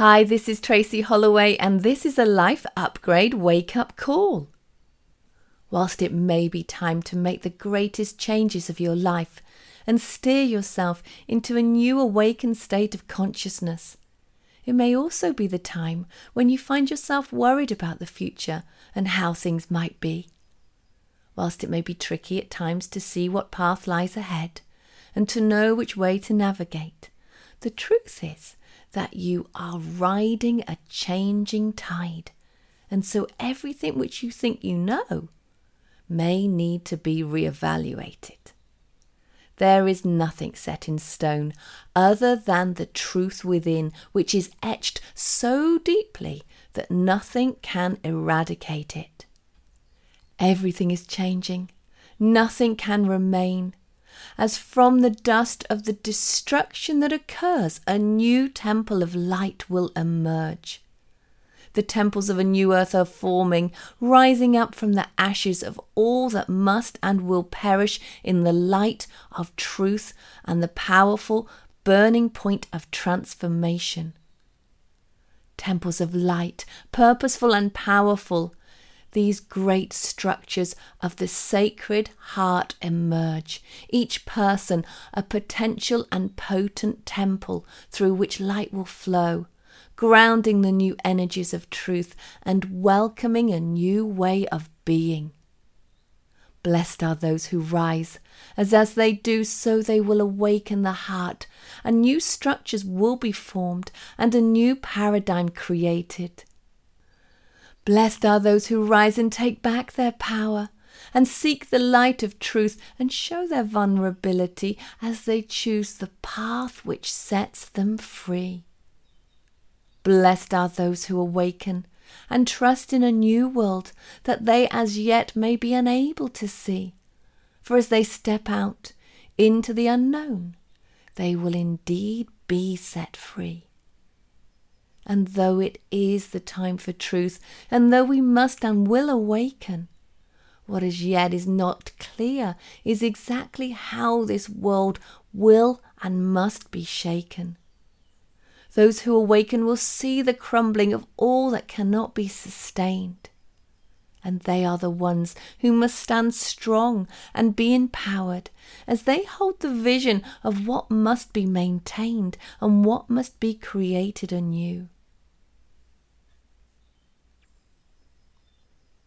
Hi, this is Tracy Holloway, and this is a Life Upgrade Wake Up Call. Whilst it may be time to make the greatest changes of your life and steer yourself into a new awakened state of consciousness, it may also be the time when you find yourself worried about the future and how things might be. Whilst it may be tricky at times to see what path lies ahead and to know which way to navigate, the truth is that you are riding a changing tide, and so everything which you think you know may need to be re-evaluated. There is nothing set in stone other than the truth within, which is etched so deeply that nothing can eradicate it. Everything is changing, nothing can remain, as from the dust of the destruction that occurs, a new temple of light will emerge. The temples of a new earth are forming, rising up from the ashes of all that must and will perish in the light of truth and the powerful burning point of transformation. Temples of light, purposeful and powerful, these great structures of the sacred heart emerge, each person a potential and potent temple through which light will flow, grounding the new energies of truth and welcoming a new way of being. Blessed are those who rise, as as they do, so they will awaken the heart, and new structures will be formed, and a new paradigm created. Blessed are those who rise and take back their power and seek the light of truth and show their vulnerability as they choose the path which sets them free. Blessed are those who awaken and trust in a new world that they as yet may be unable to see. For as they step out into the unknown, they will indeed be set free. And though it is the time for truth, and though we must and will awaken, what as yet is not clear is exactly how this world will and must be shaken. Those who awaken will see the crumbling of all that cannot be sustained. And they are the ones who must stand strong and be empowered as they hold the vision of what must be maintained and what must be created anew.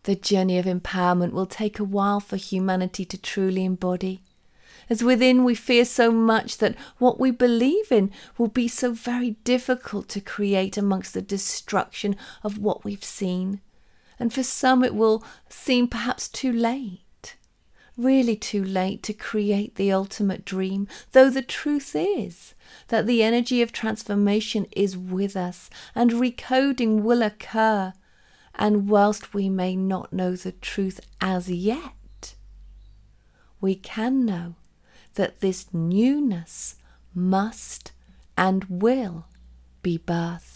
The journey of empowerment will take a while for humanity to truly embody. As within we fear so much that what we believe in will be so very difficult to create amongst the destruction of what we've seen. And for some it will seem perhaps too late, really too late to create the ultimate dream, though the truth is that the energy of transformation is with us and recoding will occur and whilst we may not know the truth as yet, we can know that this newness must and will be birthed.